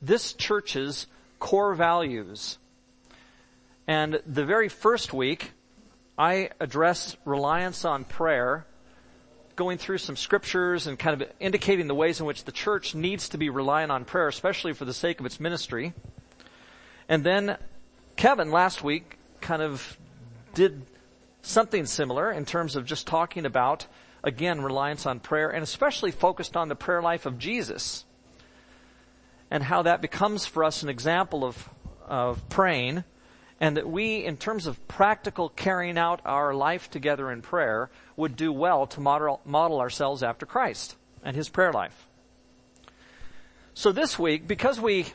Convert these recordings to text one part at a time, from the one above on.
this church's core values. And the very first week, I addressed reliance on prayer, going through some scriptures and kind of indicating the ways in which the church needs to be reliant on prayer, especially for the sake of its ministry. And then Kevin last week kind of did something similar in terms of just talking about, again, reliance on prayer and especially focused on the prayer life of Jesus and how that becomes for us an example of, of praying and that we, in terms of practical carrying out our life together in prayer, would do well to model, model ourselves after Christ and his prayer life. So this week, because we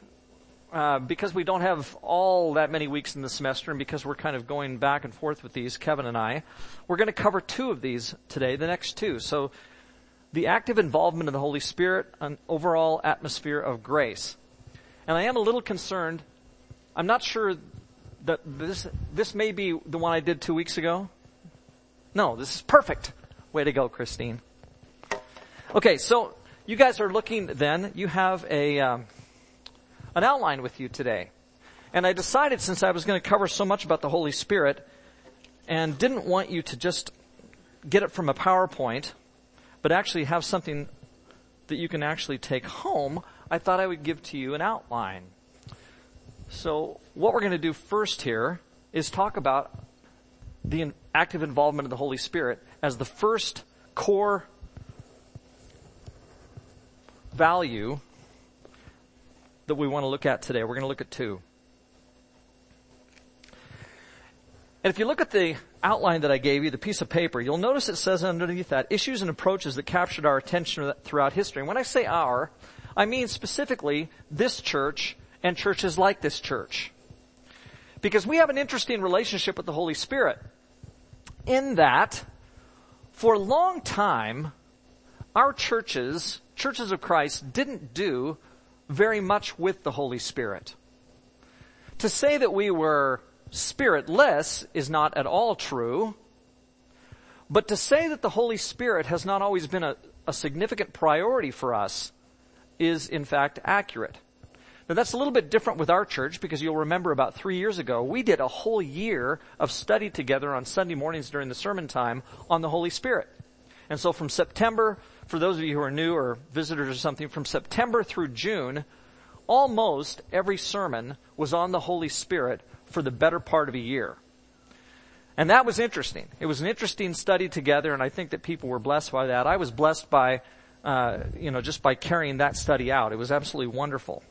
uh, because we don't have all that many weeks in the semester and because we're kind of going back and forth with these, Kevin and I, we're going to cover two of these today, the next two. So the active involvement of the Holy Spirit, an overall atmosphere of grace. And I am a little concerned. I'm not sure that this, this may be the one I did two weeks ago. No, this is perfect. Way to go, Christine. Okay, so you guys are looking then, you have a, um, an outline with you today. And I decided since I was going to cover so much about the Holy Spirit and didn't want you to just get it from a PowerPoint, but actually have something that you can actually take home, I thought I would give to you an outline. So what we're going to do first here is talk about the active involvement of the Holy Spirit as the first core value that we want to look at today. We're going to look at two. And if you look at the outline that I gave you, the piece of paper, you'll notice it says underneath that issues and approaches that captured our attention throughout history. And when I say our, I mean specifically this church and churches like this church. Because we have an interesting relationship with the Holy Spirit in that for a long time, our churches, churches of Christ, didn't do very much with the Holy Spirit. To say that we were spiritless is not at all true, but to say that the Holy Spirit has not always been a, a significant priority for us is in fact accurate. Now that's a little bit different with our church because you'll remember about three years ago, we did a whole year of study together on Sunday mornings during the sermon time on the Holy Spirit. And so from September for those of you who are new or visitors or something, from September through June, almost every sermon was on the Holy Spirit for the better part of a year. And that was interesting. It was an interesting study together, and I think that people were blessed by that. I was blessed by, uh, you know, just by carrying that study out. It was absolutely wonderful.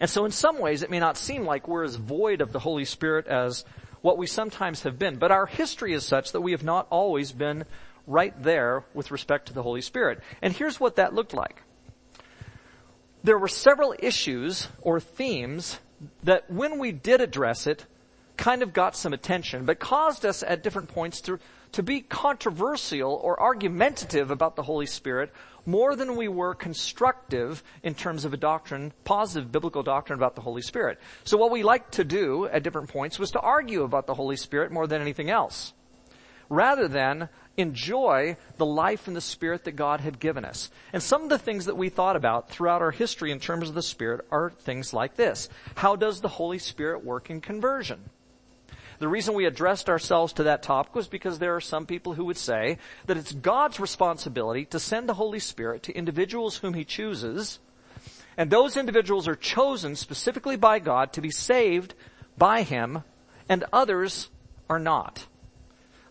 And so in some ways, it may not seem like we're as void of the Holy Spirit as what we sometimes have been, but our history is such that we have not always been right there with respect to the Holy Spirit. And here's what that looked like. There were several issues or themes that when we did address it, kind of got some attention, but caused us at different points to, to be controversial or argumentative about the Holy Spirit more than we were constructive in terms of a doctrine, positive biblical doctrine about the Holy Spirit. So what we liked to do at different points was to argue about the Holy Spirit more than anything else. Rather than enjoy the life and the Spirit that God had given us. And some of the things that we thought about throughout our history in terms of the Spirit are things like this. How does the Holy Spirit work in conversion? The reason we addressed ourselves to that topic was because there are some people who would say that it's God's responsibility to send the Holy Spirit to individuals whom He chooses, and those individuals are chosen specifically by God to be saved by Him, and others are not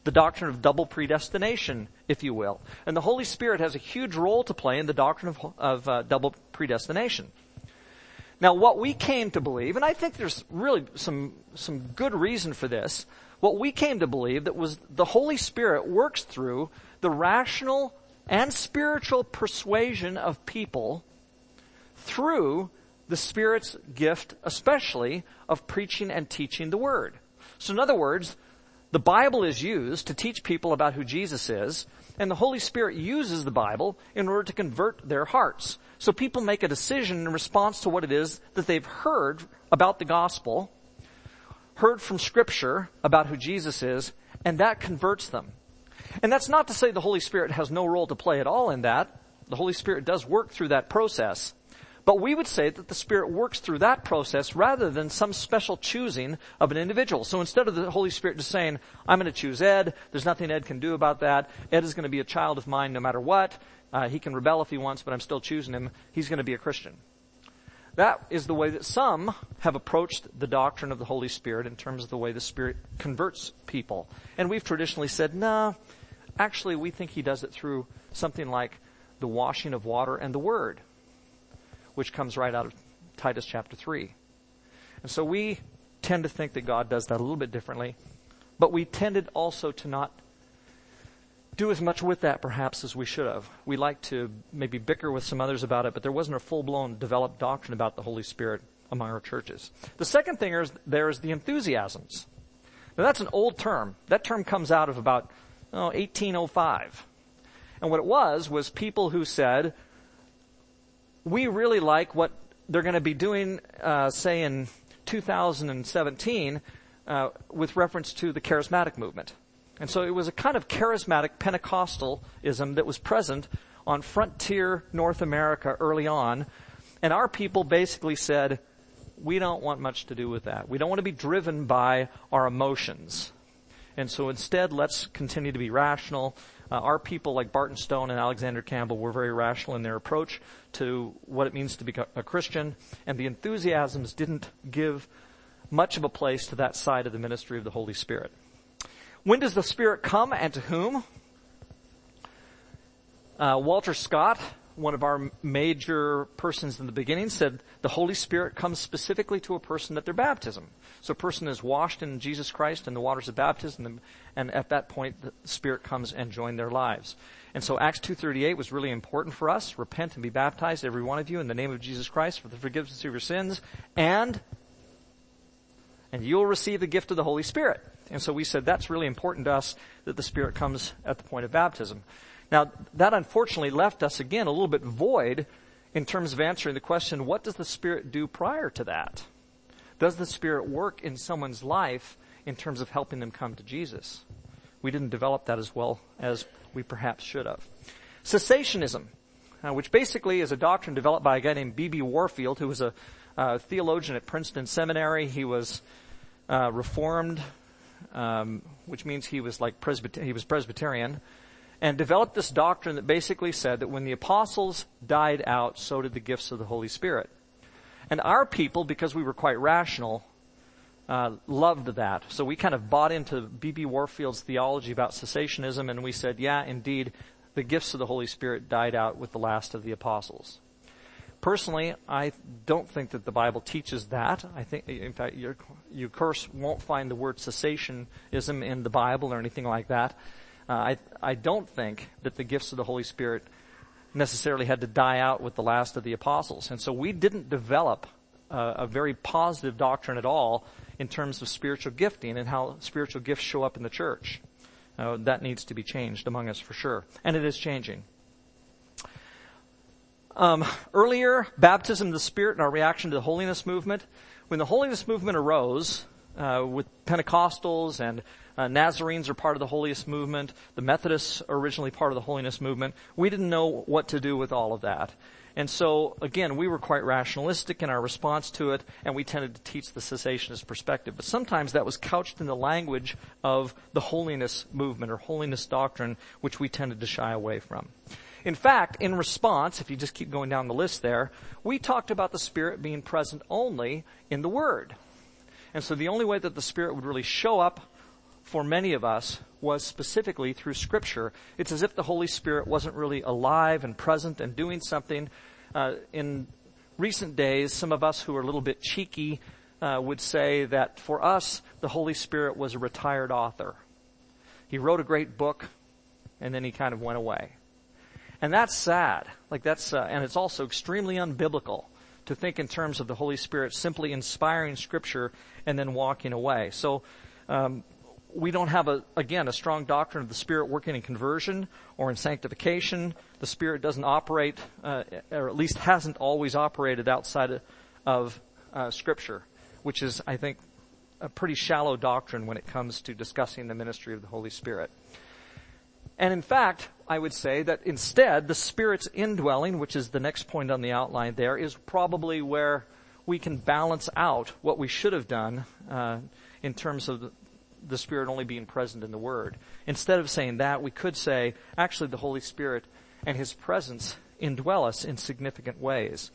the doctrine of double predestination, if you will. And the Holy Spirit has a huge role to play in the doctrine of, of uh, double predestination. Now, what we came to believe, and I think there's really some, some good reason for this, what we came to believe that was the Holy Spirit works through the rational and spiritual persuasion of people through the Spirit's gift, especially of preaching and teaching the Word. So in other words, the Bible is used to teach people about who Jesus is, and the Holy Spirit uses the Bible in order to convert their hearts. So people make a decision in response to what it is that they've heard about the gospel, heard from scripture about who Jesus is, and that converts them. And that's not to say the Holy Spirit has no role to play at all in that. The Holy Spirit does work through that process. But we would say that the Spirit works through that process rather than some special choosing of an individual. So instead of the Holy Spirit just saying, I'm going to choose Ed, there's nothing Ed can do about that, Ed is going to be a child of mine no matter what, uh, he can rebel if he wants, but I'm still choosing him, he's going to be a Christian. That is the way that some have approached the doctrine of the Holy Spirit in terms of the way the Spirit converts people. And we've traditionally said, nah, actually we think he does it through something like the washing of water and the Word which comes right out of Titus chapter 3. And so we tend to think that God does that a little bit differently, but we tended also to not do as much with that perhaps as we should have. We like to maybe bicker with some others about it, but there wasn't a full-blown developed doctrine about the Holy Spirit among our churches. The second thing is there is the enthusiasms. Now that's an old term. That term comes out of about oh, 1805. And what it was was people who said, we really like what they're going to be doing, uh, say in 2017, uh, with reference to the charismatic movement. And so it was a kind of charismatic Pentecostalism that was present on frontier North America early on. And our people basically said, we don't want much to do with that. We don't want to be driven by our emotions. And so instead, let's continue to be rational. Uh, our people like Barton Stone and Alexander Campbell were very rational in their approach to what it means to be a Christian, and the enthusiasms didn't give much of a place to that side of the ministry of the Holy Spirit. When does the Spirit come and to whom? Uh, Walter Scott one of our major persons in the beginning said the Holy Spirit comes specifically to a person at their baptism. So a person is washed in Jesus Christ in the waters of baptism, and at that point the Spirit comes and joins their lives. And so Acts 2.38 was really important for us. Repent and be baptized, every one of you, in the name of Jesus Christ for the forgiveness of your sins, and, and you'll receive the gift of the Holy Spirit. And so we said that's really important to us that the Spirit comes at the point of baptism. Now, that unfortunately left us again a little bit void in terms of answering the question, what does the Spirit do prior to that? Does the Spirit work in someone's life in terms of helping them come to Jesus? We didn't develop that as well as we perhaps should have. Cessationism, uh, which basically is a doctrine developed by a guy named B.B. Warfield, who was a uh, theologian at Princeton Seminary. He was uh, Reformed, um, which means he was like Presbyter- he was Presbyterian and developed this doctrine that basically said that when the apostles died out, so did the gifts of the Holy Spirit. And our people, because we were quite rational, uh, loved that. So we kind of bought into B.B. Warfield's theology about cessationism, and we said, yeah, indeed, the gifts of the Holy Spirit died out with the last of the apostles. Personally, I don't think that the Bible teaches that. I think, in fact, you, you course won't find the word cessationism in the Bible or anything like that. Uh, I, I don't think that the gifts of the Holy Spirit necessarily had to die out with the last of the apostles. And so we didn't develop uh, a very positive doctrine at all in terms of spiritual gifting and how spiritual gifts show up in the church. Uh, that needs to be changed among us for sure. And it is changing. Um, earlier, baptism of the Spirit and our reaction to the holiness movement. When the holiness movement arose, uh, with Pentecostals and uh, Nazarenes are part of the holiness movement. The Methodists are originally part of the holiness movement. We didn't know what to do with all of that. And so, again, we were quite rationalistic in our response to it, and we tended to teach the cessationist perspective. But sometimes that was couched in the language of the holiness movement or holiness doctrine, which we tended to shy away from. In fact, in response, if you just keep going down the list there, we talked about the Spirit being present only in the Word. And so the only way that the Spirit would really show up for many of us was specifically through Scripture. It's as if the Holy Spirit wasn't really alive and present and doing something. Uh, in recent days, some of us who are a little bit cheeky uh, would say that for us, the Holy Spirit was a retired author. He wrote a great book, and then he kind of went away. And that's sad. Like that's, uh, and it's also extremely unbiblical to think in terms of the Holy Spirit simply inspiring Scripture and then walking away. So, um, we don't have a, again, a strong doctrine of the Spirit working in conversion or in sanctification. The Spirit doesn't operate, uh, or at least hasn't always operated outside of, uh, Scripture, which is, I think, a pretty shallow doctrine when it comes to discussing the ministry of the Holy Spirit. And in fact, I would say that instead, the Spirit's indwelling, which is the next point on the outline there, is probably where we can balance out what we should have done uh, in terms of the, Spirit only being present in the Word. Instead of saying that, we could say, actually, the Holy Spirit and His presence indwell us in significant ways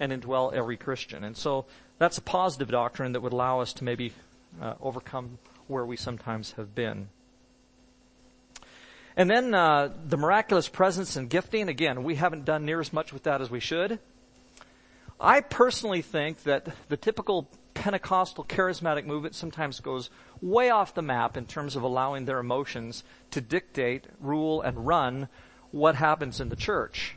and indwell every Christian. And so that's a positive doctrine that would allow us to maybe uh, overcome where we sometimes have been. And then uh, the miraculous presence and gifting. Again, we haven't done near as much with that as we should. I personally think that the typical Pentecostal charismatic movement sometimes goes way off the map in terms of allowing their emotions to dictate, rule, and run what happens in the church.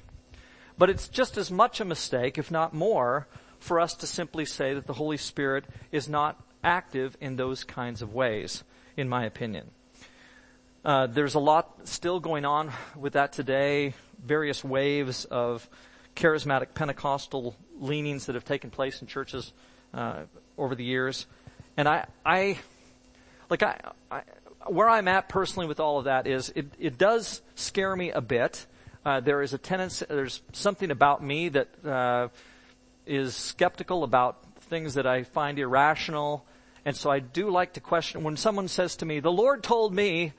But it's just as much a mistake, if not more, for us to simply say that the Holy Spirit is not active in those kinds of ways, in my opinion. Uh, there's a lot still going on with that today. Various waves of charismatic Pentecostal leanings that have taken place in churches uh, over the years, and I, I, like I, I, where I'm at personally with all of that is it, it does scare me a bit. Uh, there is a tendency, there's something about me that uh, is skeptical about things that I find irrational, and so I do like to question when someone says to me, "The Lord told me,"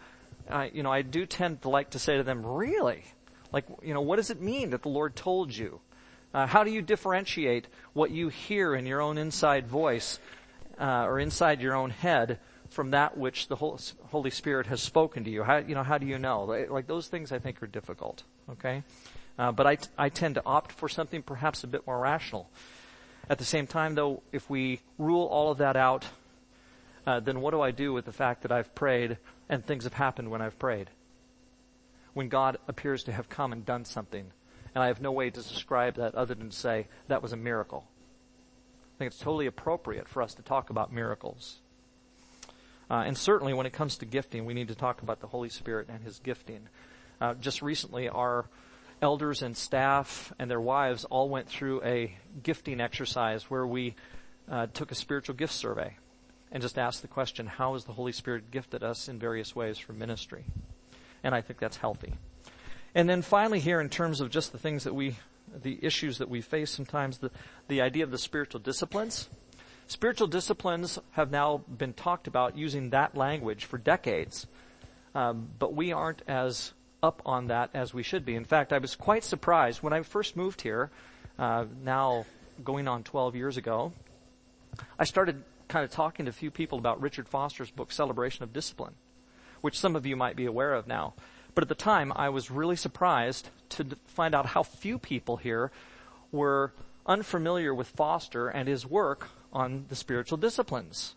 I, you know, I do tend to like to say to them, really? Like, you know, what does it mean that the Lord told you? Uh, how do you differentiate what you hear in your own inside voice uh, or inside your own head from that which the Holy Spirit has spoken to you? How, you know, how do you know? Like those things, I think, are difficult. Okay, uh, but I, t- I tend to opt for something perhaps a bit more rational. At the same time, though, if we rule all of that out, uh, then what do I do with the fact that I've prayed and things have happened when I've prayed. When God appears to have come and done something. And I have no way to describe that other than to say that was a miracle. I think it's totally appropriate for us to talk about miracles. Uh, and certainly when it comes to gifting, we need to talk about the Holy Spirit and His gifting. Uh, just recently, our elders and staff and their wives all went through a gifting exercise where we uh, took a spiritual gift survey and just asked the question, how has the Holy Spirit gifted us in various ways for ministry? And I think that's healthy. And then finally here, in terms of just the things that we, the issues that we face sometimes, the, the idea of the spiritual disciplines. Spiritual disciplines have now been talked about using that language for decades. Um, but we aren't as up on that as we should be. In fact, I was quite surprised when I first moved here, uh, now going on 12 years ago. I started kind of talking to a few people about Richard Foster's book, Celebration of Discipline, which some of you might be aware of now. But at the time, I was really surprised to find out how few people here were unfamiliar with Foster and his work on the spiritual disciplines.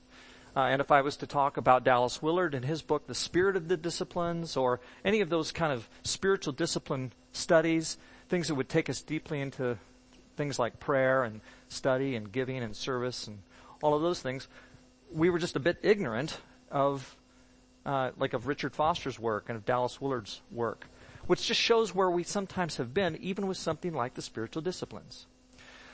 Uh, and if I was to talk about Dallas Willard and his book, The Spirit of the Disciplines, or any of those kind of spiritual discipline studies, things that would take us deeply into things like prayer and study and giving and service and all of those things, we were just a bit ignorant of, uh, like of Richard Foster's work and of Dallas Willard's work, which just shows where we sometimes have been, even with something like the spiritual disciplines.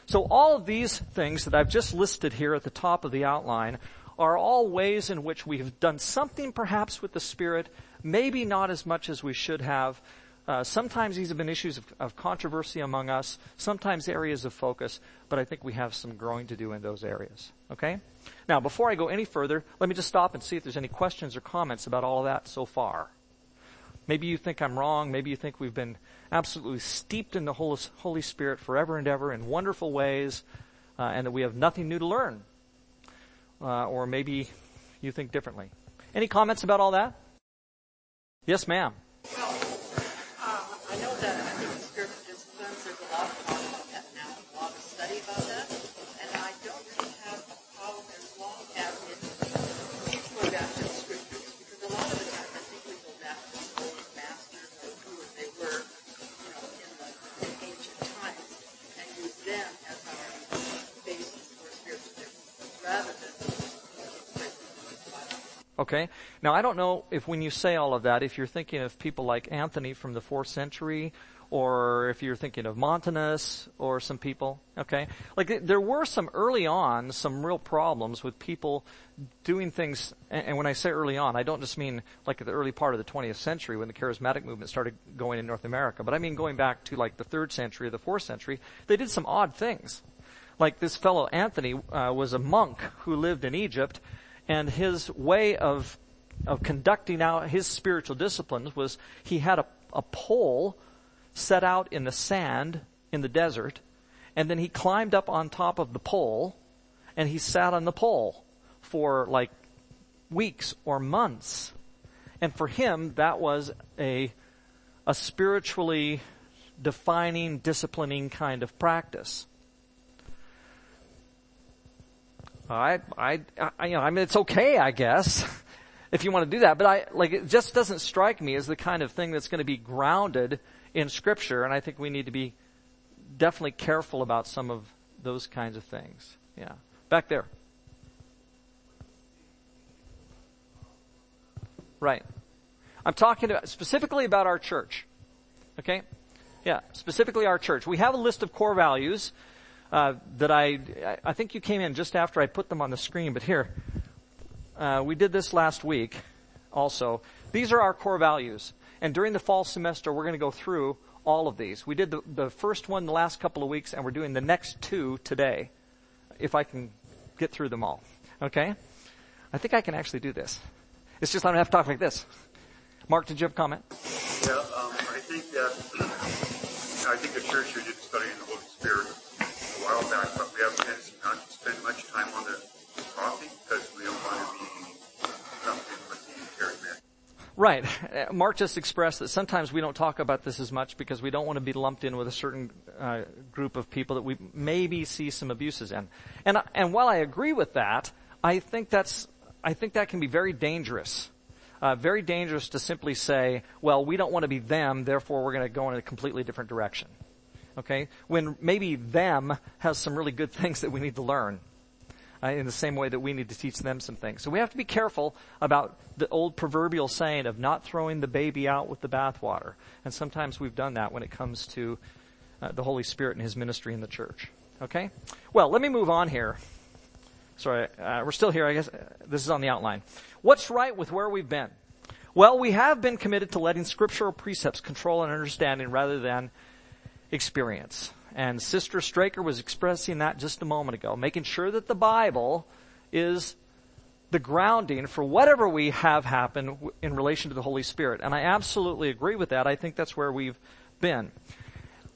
So all of these things that I've just listed here at the top of the outline are all ways in which we have done something perhaps with the Spirit, maybe not as much as we should have, uh, sometimes these have been issues of, of, controversy among us, sometimes areas of focus, but I think we have some growing to do in those areas. Okay? Now, before I go any further, let me just stop and see if there's any questions or comments about all of that so far. Maybe you think I'm wrong. Maybe you think we've been absolutely steeped in the Holy Spirit forever and ever in wonderful ways, uh, and that we have nothing new to learn. Uh, or maybe you think differently. Any comments about all that? Yes, ma'am. Okay? Now, I don't know if when you say all of that, if you're thinking of people like Anthony from the fourth century, or if you're thinking of Montanus or some people, okay? Like there were some early on, some real problems with people doing things, and when I say early on, I don't just mean like the early part of the 20th century when the charismatic movement started going in North America, but I mean going back to like the third century or the fourth century, they did some odd things. Like this fellow Anthony uh, was a monk who lived in Egypt, and his way of of conducting out his spiritual disciplines was he had a, a pole set out in the sand in the desert, and then he climbed up on top of the pole, and he sat on the pole for like weeks or months. And for him, that was a, a spiritually defining, disciplining kind of practice. I, I, I, you know, I mean, it's okay, I guess, if you want to do that, but I, like, it just doesn't strike me as the kind of thing that's going to be grounded in scripture, and I think we need to be definitely careful about some of those kinds of things. Yeah. Back there. Right. I'm talking about, specifically about our church. Okay? Yeah, specifically our church. We have a list of core values uh, that I, I think you came in just after I put them on the screen, but here, uh, we did this last week also. These are our core values. And during the fall semester, we're going to go through all of these. We did the, the first one the last couple of weeks, and we're doing the next two today, if I can get through them all. Okay? I think I can actually do this. It's just I don't have to talk like this. Mark, did you have a comment? Yeah, um, I think that I think the church should Right. Mark just expressed that sometimes we don't talk about this as much because we don't want to be lumped in with a certain uh, group of people that we maybe see some abuses in. And and while I agree with that, I think that's I think that can be very dangerous. Uh, very dangerous to simply say, well, we don't want to be them, therefore we're going to go in a completely different direction. Okay? When maybe them has some really good things that we need to learn. Uh, in the same way that we need to teach them some things. So we have to be careful about the old proverbial saying of not throwing the baby out with the bathwater. And sometimes we've done that when it comes to uh, the Holy Spirit and His ministry in the church. Okay? Well, let me move on here. Sorry, uh, we're still here. I guess uh, this is on the outline. What's right with where we've been? Well, we have been committed to letting scriptural precepts control and understanding rather than experience. And Sister Straker was expressing that just a moment ago, making sure that the Bible is the grounding for whatever we have happen in relation to the Holy Spirit. And I absolutely agree with that. I think that's where we've been.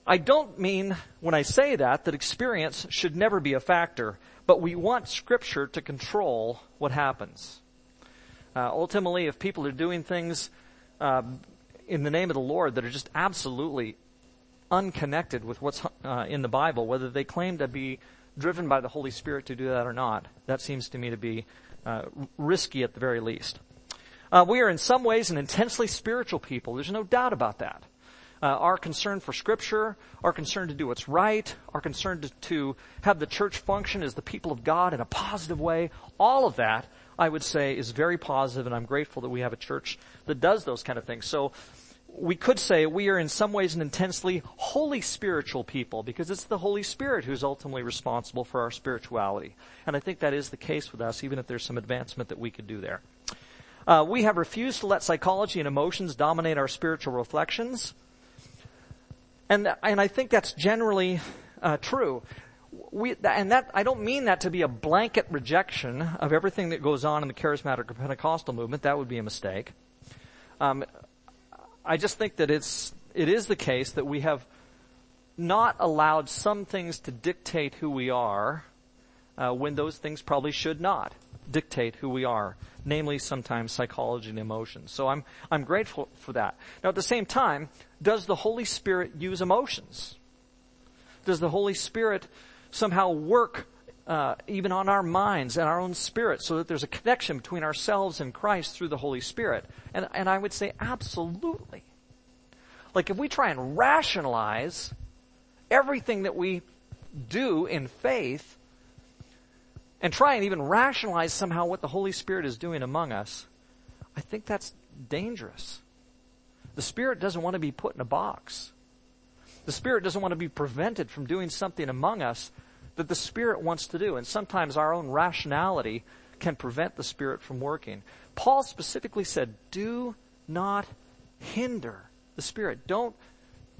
I don't mean when I say that that experience should never be a factor but we want Scripture to control what happens. Uh, ultimately, if people are doing things uh, in the name of the Lord that are just absolutely unconnected with what's uh, in the Bible, whether they claim to be driven by the Holy Spirit to do that or not, that seems to me to be uh, risky at the very least. Uh, we are in some ways an intensely spiritual people. There's no doubt about that uh, our concern for Scripture, our concern to do what's right, our concern to, to have the church function as the people of God in a positive way, all of that, I would say, is very positive, and I'm grateful that we have a church that does those kind of things. So, we could say we are in some ways an intensely holy spiritual people because it's the Holy Spirit who's ultimately responsible for our spirituality. And I think that is the case with us, even if there's some advancement that we could do there. Uh, we have refused to let psychology and emotions dominate our spiritual reflections. And, and I think that's generally uh, true. We, and that, I don't mean that to be a blanket rejection of everything that goes on in the charismatic or Pentecostal movement. That would be a mistake. Um, I just think that it's, it is the case that we have not allowed some things to dictate who we are uh, when those things probably should not dictate who we are, namely sometimes psychology and emotions. So I'm, I'm grateful for that. Now at the same time, does the Holy Spirit use emotions? Does the Holy Spirit somehow work uh, even on our minds and our own spirit so that there's a connection between ourselves and Christ through the Holy Spirit? And, and I would say absolutely. Like if we try and rationalize everything that we do in faith, and try and even rationalize somehow what the Holy Spirit is doing among us, I think that's dangerous. The Spirit doesn't want to be put in a box. The Spirit doesn't want to be prevented from doing something among us that the Spirit wants to do. And sometimes our own rationality can prevent the Spirit from working. Paul specifically said, do not hinder the Spirit. Don't,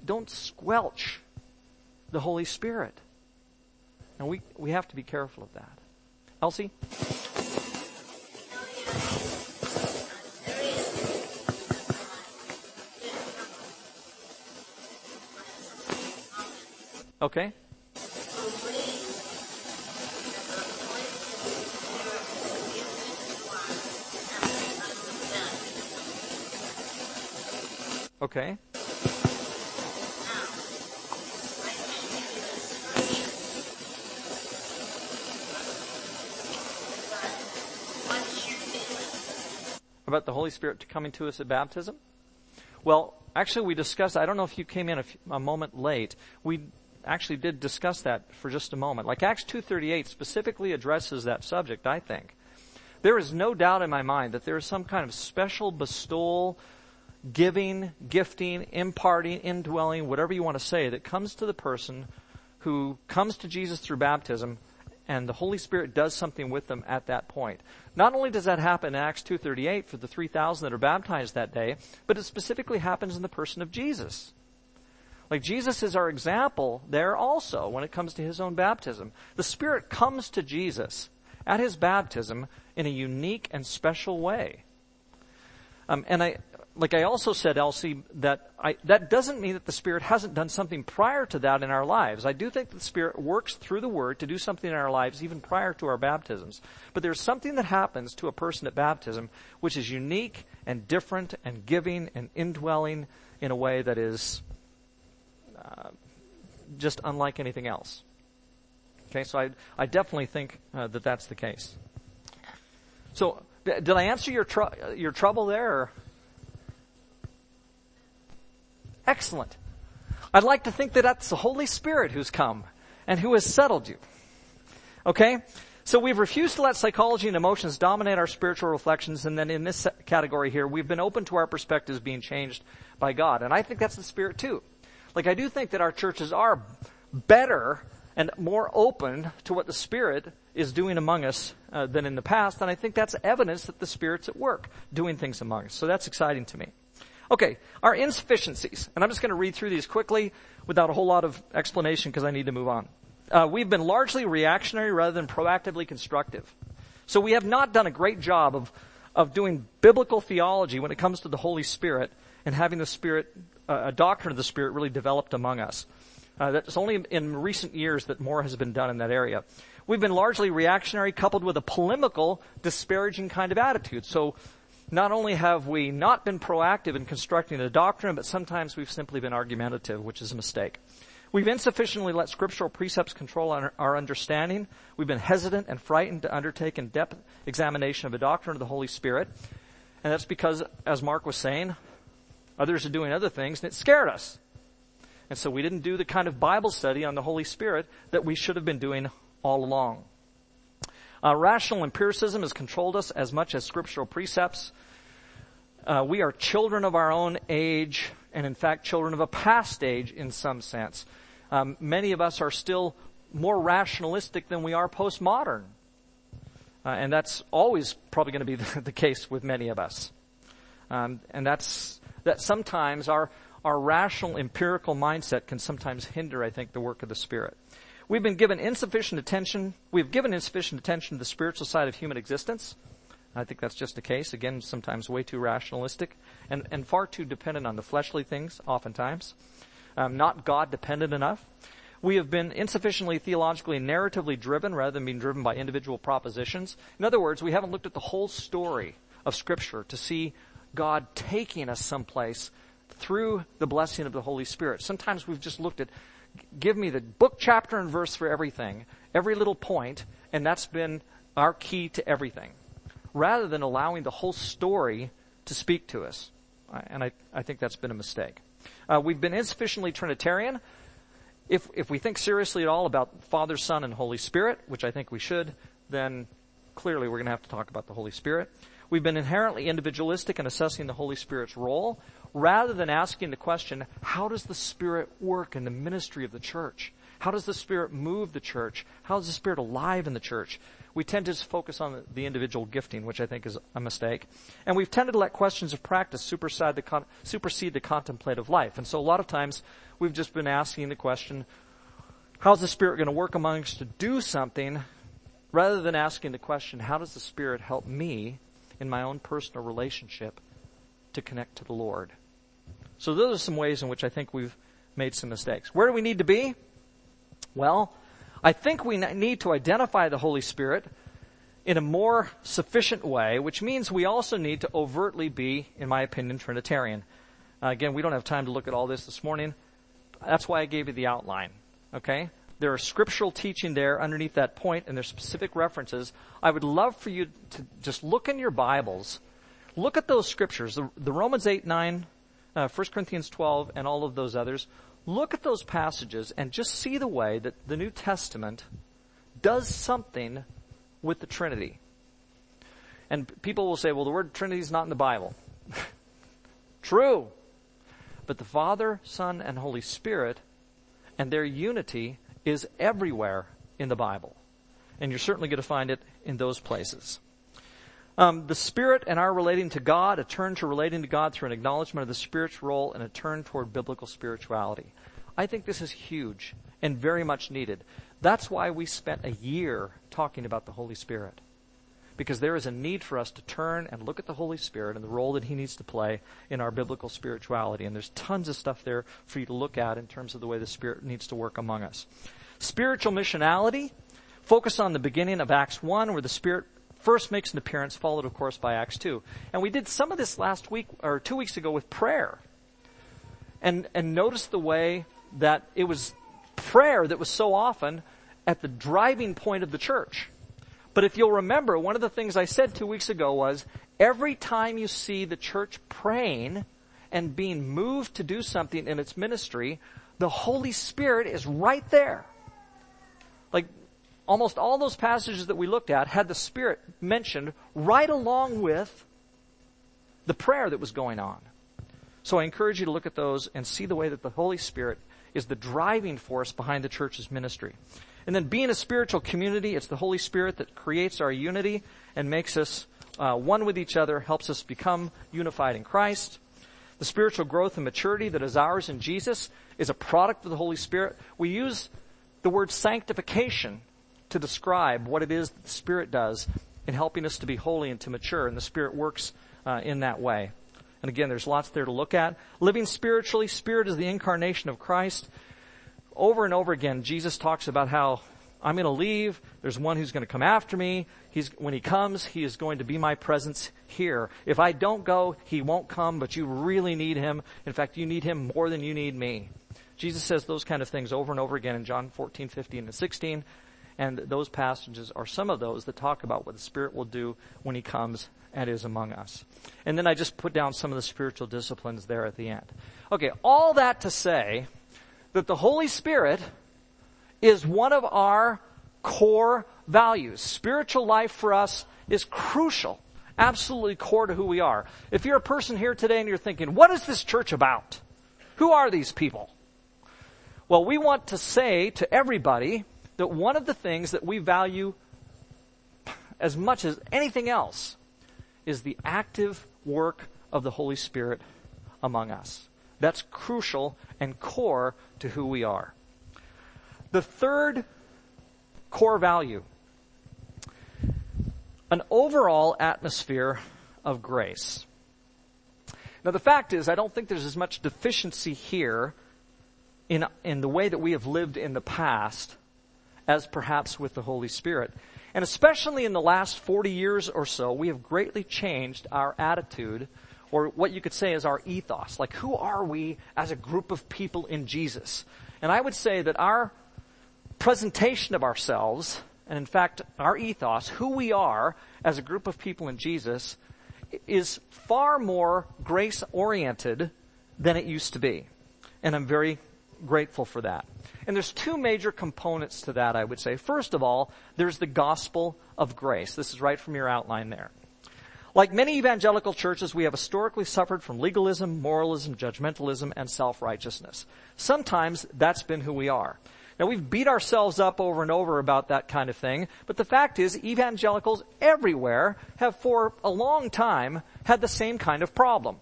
don't squelch the Holy Spirit. And we, we have to be careful of that. Elsie? Okay. Okay. About the Holy Spirit coming to us at baptism? Well, actually we discussed, I don't know if you came in a, few, a moment late. We actually did discuss that for just a moment. Like Acts 2.38 specifically addresses that subject, I think. There is no doubt in my mind that there is some kind of special bestowal, giving, gifting, imparting, indwelling, whatever you want to say, that comes to the person who comes to Jesus through baptism and the Holy Spirit does something with them at that point. Not only does that happen in Acts 2.38 for the 3,000 that are baptized that day, but it specifically happens in the person of Jesus. Like Jesus is our example there also when it comes to his own baptism. The Spirit comes to Jesus at his baptism in a unique and special way. Um, and I, like I also said, Elsie, that I, that doesn't mean that the Spirit hasn't done something prior to that in our lives. I do think that the Spirit works through the Word to do something in our lives even prior to our baptisms. But there's something that happens to a person at baptism which is unique and different and giving and indwelling in a way that is uh, just unlike anything else. Okay, so I, I definitely think uh, that that's the case. So, did I answer your tr- your trouble there? Or? Excellent. I'd like to think that that's the Holy Spirit who's come and who has settled you. Okay? So we've refused to let psychology and emotions dominate our spiritual reflections, and then in this category here, we've been open to our perspectives being changed by God. And I think that's the Spirit too. Like I do think that our churches are better and more open to what the Spirit is doing among us uh, than in the past, and I think that's evidence that the Spirit's at work doing things among us. So that's exciting to me. Okay, our insufficiencies, and I'm just going to read through these quickly without a whole lot of explanation because I need to move on. Uh, we've been largely reactionary rather than proactively constructive. So we have not done a great job of of doing biblical theology when it comes to the Holy Spirit and having the Spirit uh, a doctrine of the Spirit really developed among us. Uh, that's only in recent years that more has been done in that area. We've been largely reactionary coupled with a polemical, disparaging kind of attitude. So not only have we not been proactive in constructing a doctrine, but sometimes we've simply been argumentative, which is a mistake. We've insufficiently let scriptural precepts control our, our understanding. We've been hesitant and frightened to undertake in-depth examination of a doctrine of the Holy Spirit. And that's because, as Mark was saying, Others are doing other things, and it scared us. And so we didn't do the kind of Bible study on the Holy Spirit that we should have been doing all along. Uh, rational empiricism has controlled us as much as scriptural precepts. Uh, we are children of our own age, and in fact, children of a past age in some sense. Um, many of us are still more rationalistic than we are postmodern. Uh, and that's always probably going to be the, the, case with many of us. Um, and that's that sometimes our, our rational empirical mindset can sometimes hinder, I think, the work of the Spirit. We've been given insufficient attention, we've given insufficient attention to the spiritual side of human existence. I think that's just the case. Again, sometimes way too rationalistic and, and far too dependent on the fleshly things, oftentimes. Um, not God dependent enough. We have been insufficiently theologically and narratively driven rather than being driven by individual propositions. In other words, we haven't looked at the whole story of Scripture to see God taking us someplace through the blessing of the Holy Spirit. Sometimes we've just looked at, give me the book, chapter, and verse for everything, every little point, and that's been our key to everything, rather than allowing the whole story to speak to us. And I, I think that's been a mistake. Uh, we've been insufficiently Trinitarian. If, if we think seriously at all about Father, Son, and Holy Spirit, which I think we should, then clearly we're going to have to talk about the Holy Spirit. We've been inherently individualistic in assessing the Holy Spirit's role rather than asking the question, how does the Spirit work in the ministry of the church? How does the Spirit move the church? How is the Spirit alive in the church? We tend to focus on the individual gifting, which I think is a mistake. And we've tended to let questions of practice supersede the, con- supersede the contemplative life. And so a lot of times we've just been asking the question, how's the Spirit going to work among us to do something rather than asking the question, how does the Spirit help me in my own personal relationship to connect to the Lord? So those are some ways in which I think we've made some mistakes. Where do we need to be? Well, I think we need to identify the Holy Spirit in a more sufficient way, which means we also need to overtly be, in my opinion, Trinitarian. Uh, again, we don't have time to look at all this this morning. That's why I gave you the outline. Okay? There are scriptural teaching there underneath that point, and there's specific references. I would love for you to just look in your Bibles, look at those scriptures, the, the Romans 8, 9, uh, 1 Corinthians 12, and all of those others look at those passages and just see the way that the New Testament does something with the Trinity. And people will say, well, the word Trinity is not in the Bible. True. But the Father, Son, and Holy Spirit and their unity is everywhere in the Bible. And you're certainly going to find it in those places. Um, the Spirit and our relating to God, a turn to relating to God through an acknowledgement of the Spirit's role and a turn toward biblical spirituality. I think this is huge and very much needed. That's why we spent a year talking about the Holy Spirit. Because there is a need for us to turn and look at the Holy Spirit and the role that He needs to play in our biblical spirituality. And there's tons of stuff there for you to look at in terms of the way the Spirit needs to work among us. Spiritual missionality, focus on the beginning of Acts 1 where the Spirit first makes an appearance, followed, of course, by Acts 2. And we did some of this last week, or two weeks ago, with prayer. And, and notice the way that it was prayer that was so often at the driving point of the church. But if you'll remember, one of the things I said two weeks ago was, every time you see the church praying and being moved to do something in its ministry, the Holy Spirit is right there. Like, almost all those passages that we looked at had the Spirit mentioned right along with the prayer that was going on. So I encourage you to look at those and see the way that the Holy Spirit is the driving force behind the church's ministry. And then being a spiritual community, it's the Holy Spirit that creates our unity and makes us uh, one with each other, helps us become unified in Christ. The spiritual growth and maturity that is ours in Jesus is a product of the Holy Spirit. We use the word sanctification to describe what it is that the Spirit does in helping us to be holy and to mature, and the Spirit works uh, in that way. And again, there's lots there to look at. Living spiritually, Spirit is the incarnation of Christ. Over and over again, Jesus talks about how I'm going to leave. There's one who's going to come after me. He's, when he comes, he is going to be my presence here. If I don't go, he won't come, but you really need him. In fact, you need him more than you need me. Jesus says those kind of things over and over again in John 14, 15, and 16. And those passages are some of those that talk about what the Spirit will do when He comes and is among us. And then I just put down some of the spiritual disciplines there at the end. Okay, all that to say that the Holy Spirit is one of our core values. Spiritual life for us is crucial, absolutely core to who we are. If you're a person here today and you're thinking, what is this church about? Who are these people? Well, we want to say to everybody that one of the things that we value as much as anything else is the active work of the Holy Spirit among us. That's crucial and core to who we are. The third core value an overall atmosphere of grace. Now, the fact is, I don't think there's as much deficiency here in, in the way that we have lived in the past as perhaps with the Holy Spirit. And especially in the last 40 years or so, we have greatly changed our attitude, or what you could say is our ethos. Like, who are we as a group of people in Jesus? And I would say that our presentation of ourselves, and in fact, our ethos, who we are as a group of people in Jesus, is far more grace oriented than it used to be. And I'm very grateful for that. And there's two major components to that, I would say. First of all, there's the gospel of grace. This is right from your outline there. Like many evangelical churches, we have historically suffered from legalism, moralism, judgmentalism, and self-righteousness. Sometimes that's been who we are. Now we've beat ourselves up over and over about that kind of thing, but the fact is evangelicals everywhere have for a long time had the same kind of problem.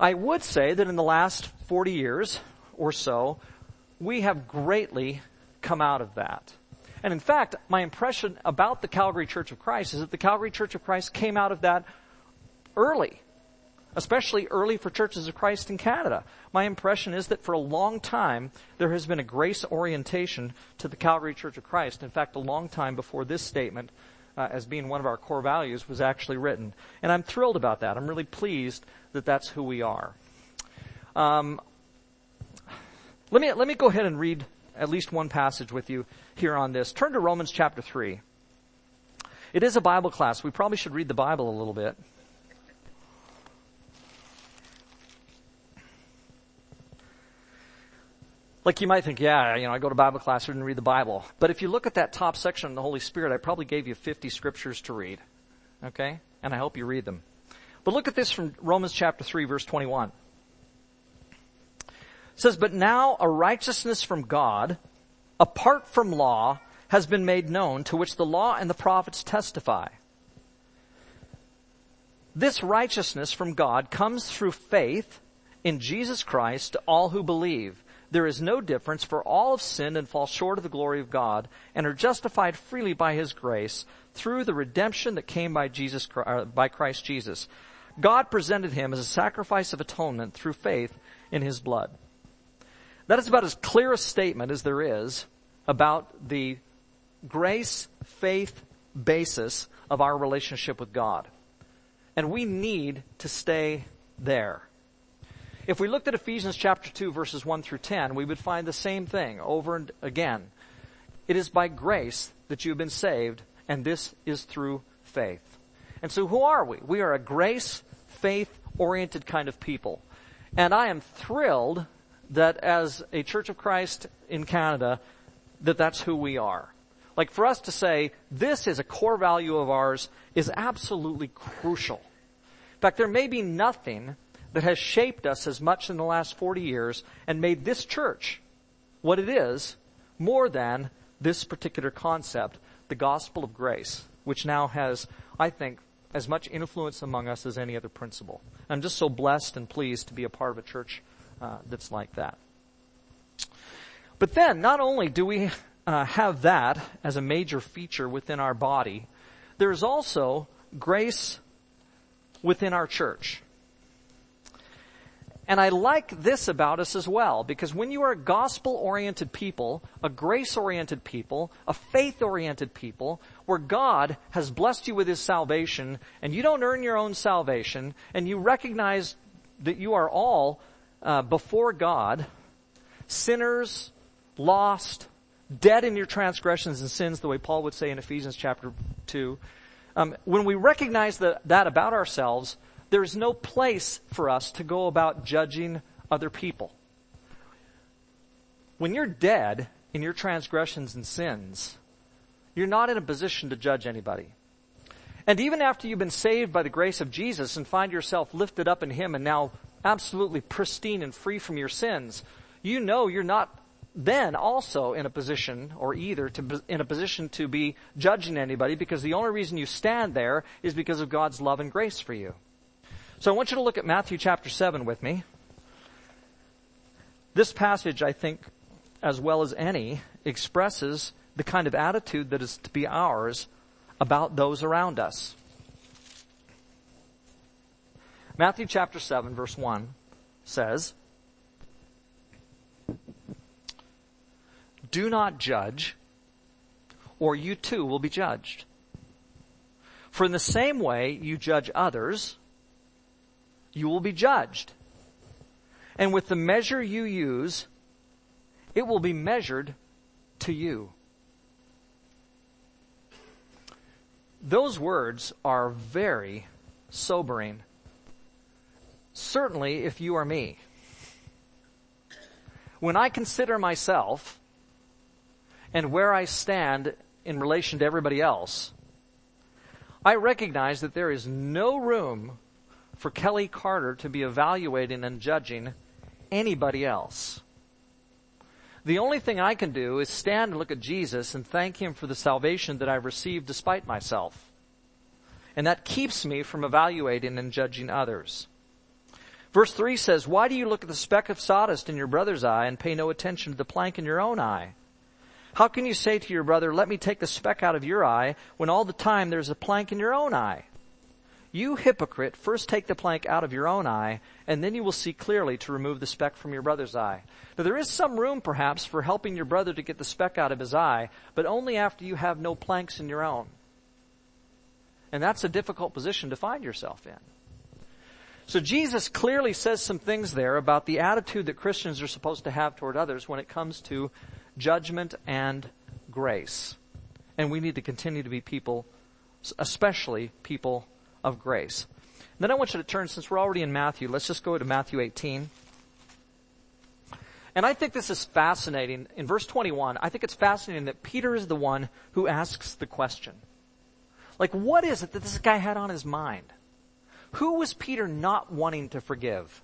I would say that in the last 40 years or so, we have greatly come out of that. And in fact, my impression about the Calgary Church of Christ is that the Calgary Church of Christ came out of that early, especially early for churches of Christ in Canada. My impression is that for a long time, there has been a grace orientation to the Calgary Church of Christ. In fact, a long time before this statement, uh, as being one of our core values, was actually written. And I'm thrilled about that. I'm really pleased that that's who we are. Um, let me let me go ahead and read at least one passage with you here on this. Turn to Romans chapter 3. It is a Bible class. We probably should read the Bible a little bit. Like you might think, yeah, you know, I go to Bible class, I didn't read the Bible. But if you look at that top section on the Holy Spirit, I probably gave you 50 scriptures to read. Okay? And I hope you read them. But look at this from Romans chapter 3 verse 21 says, but now a righteousness from God, apart from law, has been made known to which the law and the prophets testify. This righteousness from God comes through faith in Jesus Christ to all who believe. There is no difference for all have sinned and fall short of the glory of God and are justified freely by His grace through the redemption that came by Jesus, uh, by Christ Jesus. God presented Him as a sacrifice of atonement through faith in His blood. That is about as clear a statement as there is about the grace, faith basis of our relationship with God. And we need to stay there. If we looked at Ephesians chapter 2 verses 1 through 10, we would find the same thing over and again. It is by grace that you have been saved, and this is through faith. And so who are we? We are a grace, faith oriented kind of people. And I am thrilled that as a Church of Christ in Canada, that that's who we are. Like for us to say, this is a core value of ours is absolutely crucial. In fact, there may be nothing that has shaped us as much in the last 40 years and made this church what it is more than this particular concept, the gospel of grace, which now has, I think, as much influence among us as any other principle. I'm just so blessed and pleased to be a part of a church uh, that's like that. But then, not only do we uh, have that as a major feature within our body, there's also grace within our church. And I like this about us as well, because when you are a gospel oriented people, a grace oriented people, a faith oriented people, where God has blessed you with His salvation, and you don't earn your own salvation, and you recognize that you are all uh, before God, sinners, lost, dead in your transgressions and sins, the way Paul would say in Ephesians chapter 2. Um, when we recognize that, that about ourselves, there is no place for us to go about judging other people. When you're dead in your transgressions and sins, you're not in a position to judge anybody. And even after you've been saved by the grace of Jesus and find yourself lifted up in Him and now absolutely pristine and free from your sins, you know you're not then also in a position, or either to, in a position to be judging anybody because the only reason you stand there is because of God's love and grace for you. So I want you to look at Matthew chapter 7 with me. This passage, I think, as well as any, expresses the kind of attitude that is to be ours about those around us. Matthew chapter 7 verse 1 says, Do not judge, or you too will be judged. For in the same way you judge others, you will be judged. And with the measure you use, it will be measured to you. Those words are very sobering Certainly if you are me. When I consider myself and where I stand in relation to everybody else, I recognize that there is no room for Kelly Carter to be evaluating and judging anybody else. The only thing I can do is stand and look at Jesus and thank Him for the salvation that I've received despite myself. And that keeps me from evaluating and judging others. Verse 3 says, Why do you look at the speck of sawdust in your brother's eye and pay no attention to the plank in your own eye? How can you say to your brother, let me take the speck out of your eye, when all the time there's a plank in your own eye? You hypocrite, first take the plank out of your own eye, and then you will see clearly to remove the speck from your brother's eye. Now there is some room perhaps for helping your brother to get the speck out of his eye, but only after you have no planks in your own. And that's a difficult position to find yourself in. So Jesus clearly says some things there about the attitude that Christians are supposed to have toward others when it comes to judgment and grace. And we need to continue to be people, especially people of grace. Then I want you to turn, since we're already in Matthew, let's just go to Matthew 18. And I think this is fascinating. In verse 21, I think it's fascinating that Peter is the one who asks the question. Like, what is it that this guy had on his mind? Who was Peter not wanting to forgive?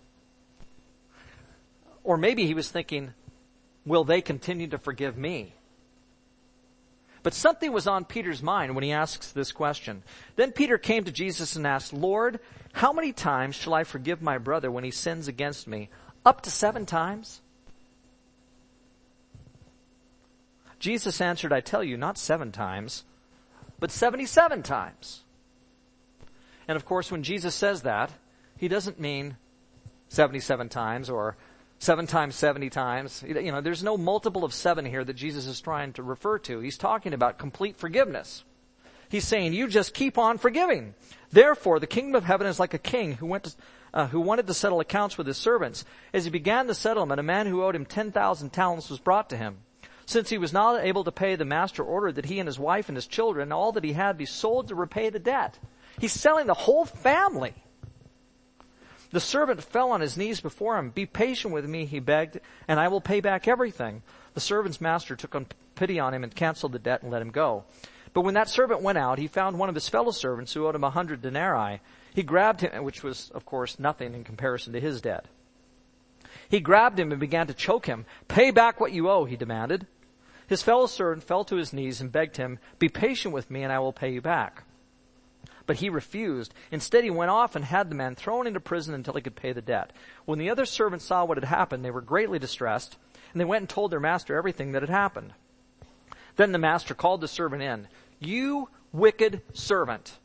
Or maybe he was thinking, will they continue to forgive me? But something was on Peter's mind when he asks this question. Then Peter came to Jesus and asked, Lord, how many times shall I forgive my brother when he sins against me? Up to seven times? Jesus answered, I tell you, not seven times, but 77 times. And of course, when Jesus says that, he doesn't mean 77 times or seven times 70 times. You know, there's no multiple of seven here that Jesus is trying to refer to. He's talking about complete forgiveness. He's saying, you just keep on forgiving. Therefore, the kingdom of heaven is like a king who went to, uh, who wanted to settle accounts with his servants. As he began the settlement, a man who owed him 10,000 talents was brought to him. Since he was not able to pay, the master ordered that he and his wife and his children, all that he had, be sold to repay the debt. He's selling the whole family. The servant fell on his knees before him. Be patient with me, he begged, and I will pay back everything. The servant's master took pity on him and canceled the debt and let him go. But when that servant went out, he found one of his fellow servants who owed him a hundred denarii. He grabbed him, which was, of course, nothing in comparison to his debt. He grabbed him and began to choke him. Pay back what you owe, he demanded. His fellow servant fell to his knees and begged him, Be patient with me and I will pay you back. But he refused. Instead, he went off and had the man thrown into prison until he could pay the debt. When the other servants saw what had happened, they were greatly distressed, and they went and told their master everything that had happened. Then the master called the servant in. You wicked servant.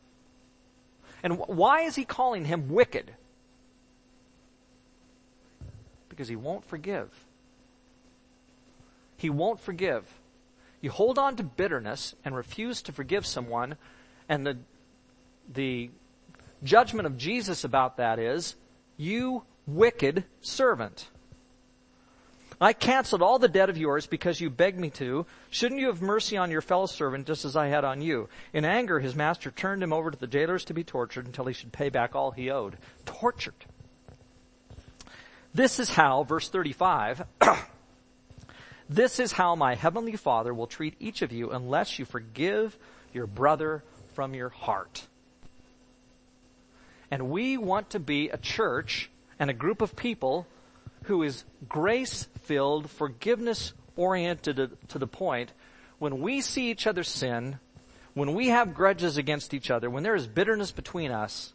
And why is he calling him wicked? Because he won't forgive. He won't forgive. You hold on to bitterness and refuse to forgive someone, and the the judgment of Jesus about that is, you wicked servant. I canceled all the debt of yours because you begged me to. Shouldn't you have mercy on your fellow servant just as I had on you? In anger, his master turned him over to the jailers to be tortured until he should pay back all he owed. Tortured. This is how, verse 35, this is how my heavenly father will treat each of you unless you forgive your brother from your heart. And we want to be a church and a group of people who is grace filled, forgiveness oriented to the point when we see each other sin, when we have grudges against each other, when there is bitterness between us,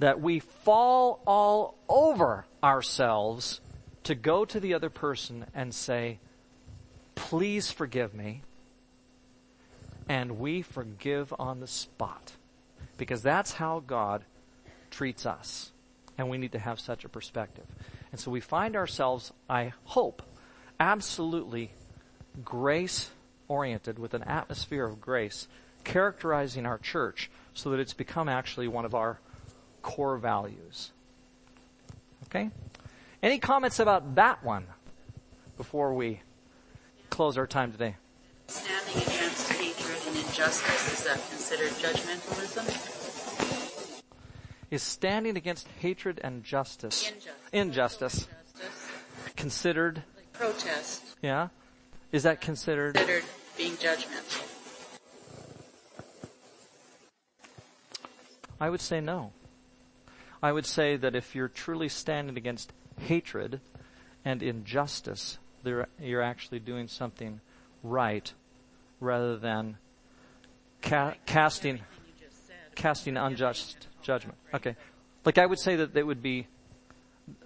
that we fall all over ourselves to go to the other person and say, please forgive me. And we forgive on the spot. Because that's how God treats us. And we need to have such a perspective. And so we find ourselves, I hope, absolutely grace oriented with an atmosphere of grace characterizing our church so that it's become actually one of our core values. Okay? Any comments about that one before we close our time today? Standing against hatred and injustice, is that considered judgmentalism? Is standing against hatred and justice. Injustice. Injustice. Justice. Considered. Like protest. Yeah? Is that considered? Considered being judgmental. I would say no. I would say that if you're truly standing against hatred and injustice, you're actually doing something right rather than ca- casting casting unjust judgment. Okay, like I would say that it would be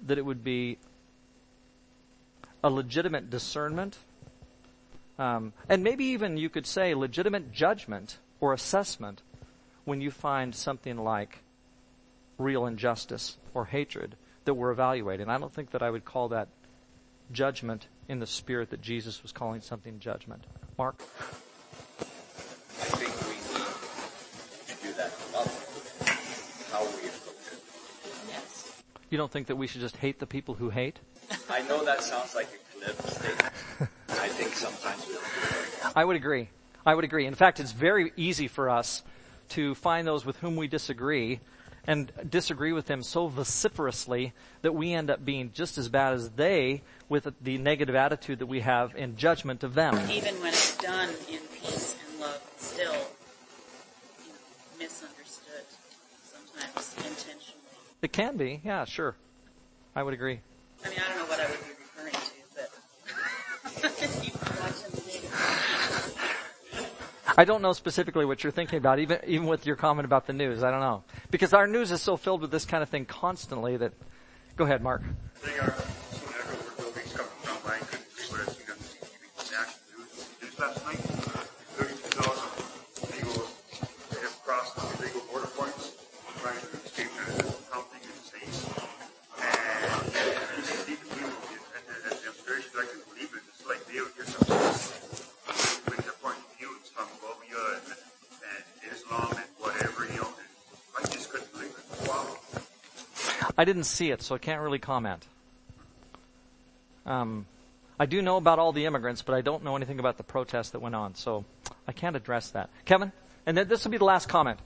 that it would be a legitimate discernment, um, and maybe even you could say legitimate judgment or assessment when you find something like real injustice or hatred that we're evaluating. I don't think that I would call that judgment in the spirit that Jesus was calling something judgment. Mark? I think we need to do that how we approach it. Yes. You don't think that we should just hate the people who hate? I know that sounds like a glib statement. I think sometimes we don't I would agree. I would agree. In fact, it's very easy for us to find those with whom we disagree and disagree with them so vociferously that we end up being just as bad as they with the negative attitude that we have in judgment of them. Even when it's done in peace and love, still you know, misunderstood, sometimes intentionally. It can be, yeah, sure. I would agree. I mean, I don't know what I would be referring to, but you watching the video. I don't know specifically what you're thinking about, even even with your comment about the news. I don't know because our news is so filled with this kind of thing constantly that. Go ahead, Mark. They are soon echo where buildings coming from Lang couldn't see what I seen on the TV national news news last night. Thirty-two thousand illegal they have crossed the illegal border points, trying to escape the counting and saying. And you see the people at the, at the demonstrations, I couldn't believe it. It's like they would get some with their point of view, Islamophobia and, and Islam and whatever, you know. And I just couldn't believe it. Wow. I didn't see it, so I can't really comment. Um, I do know about all the immigrants, but I don't know anything about the protests that went on, so I can't address that. Kevin, and then this will be the last comment.